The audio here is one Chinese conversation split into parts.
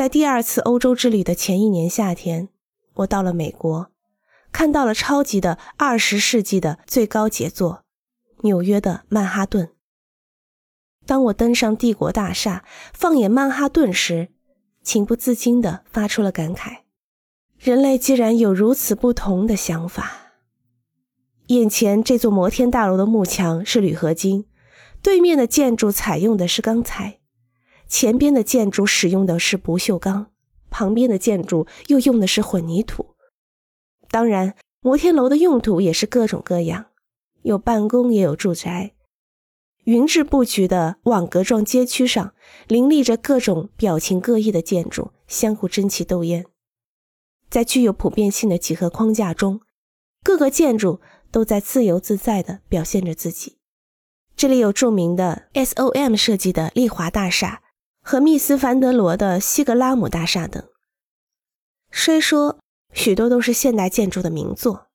在第二次欧洲之旅的前一年夏天，我到了美国，看到了超级的二十世纪的最高杰作——纽约的曼哈顿。当我登上帝国大厦，放眼曼哈顿时，情不自禁地发出了感慨：人类既然有如此不同的想法。眼前这座摩天大楼的幕墙是铝合金，对面的建筑采用的是钢材。前边的建筑使用的是不锈钢，旁边的建筑又用的是混凝土。当然，摩天楼的用途也是各种各样，有办公也有住宅。云质布局的网格状街区上，林立着各种表情各异的建筑，相互争奇斗艳。在具有普遍性的几何框架中，各个建筑都在自由自在地表现着自己。这里有著名的 SOM 设计的丽华大厦。和密斯·凡德罗的西格拉姆大厦等，虽说许多都是现代建筑的名作，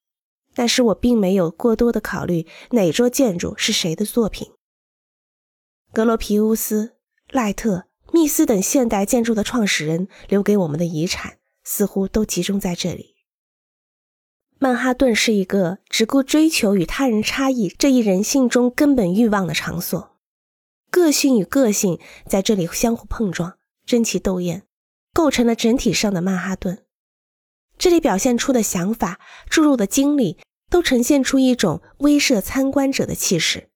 但是我并没有过多的考虑哪座建筑是谁的作品。格罗皮乌斯、赖特、密斯等现代建筑的创始人留给我们的遗产，似乎都集中在这里。曼哈顿是一个只顾追求与他人差异这一人性中根本欲望的场所。个性与个性在这里相互碰撞，争奇斗艳，构成了整体上的曼哈顿。这里表现出的想法、注入的精力，都呈现出一种威慑参观者的气势。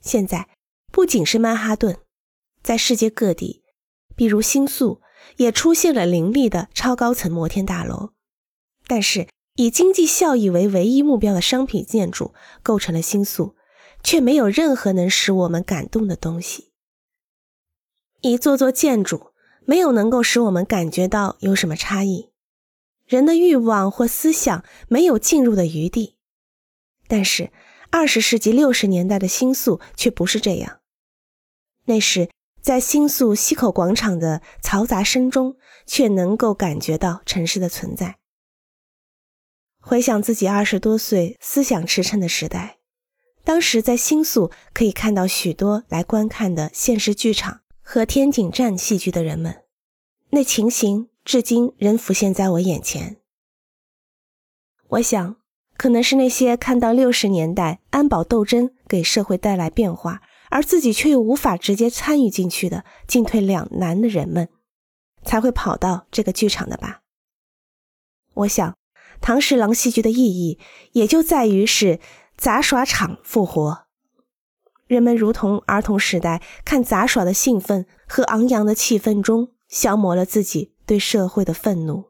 现在，不仅是曼哈顿，在世界各地，比如新宿，也出现了林立的超高层摩天大楼。但是，以经济效益为唯一目标的商品建筑，构成了新宿。却没有任何能使我们感动的东西。一座座建筑没有能够使我们感觉到有什么差异，人的欲望或思想没有进入的余地。但是，二十世纪六十年代的新宿却不是这样。那时，在新宿西口广场的嘈杂声中，却能够感觉到城市的存在。回想自己二十多岁、思想驰骋的时代。当时在新宿可以看到许多来观看的现实剧场和天井站戏剧的人们，那情形至今仍浮现在我眼前。我想，可能是那些看到六十年代安保斗争给社会带来变化，而自己却又无法直接参与进去的进退两难的人们，才会跑到这个剧场的吧。我想，唐十郎戏剧的意义也就在于是。杂耍场复活，人们如同儿童时代看杂耍的兴奋和昂扬的气氛中，消磨了自己对社会的愤怒。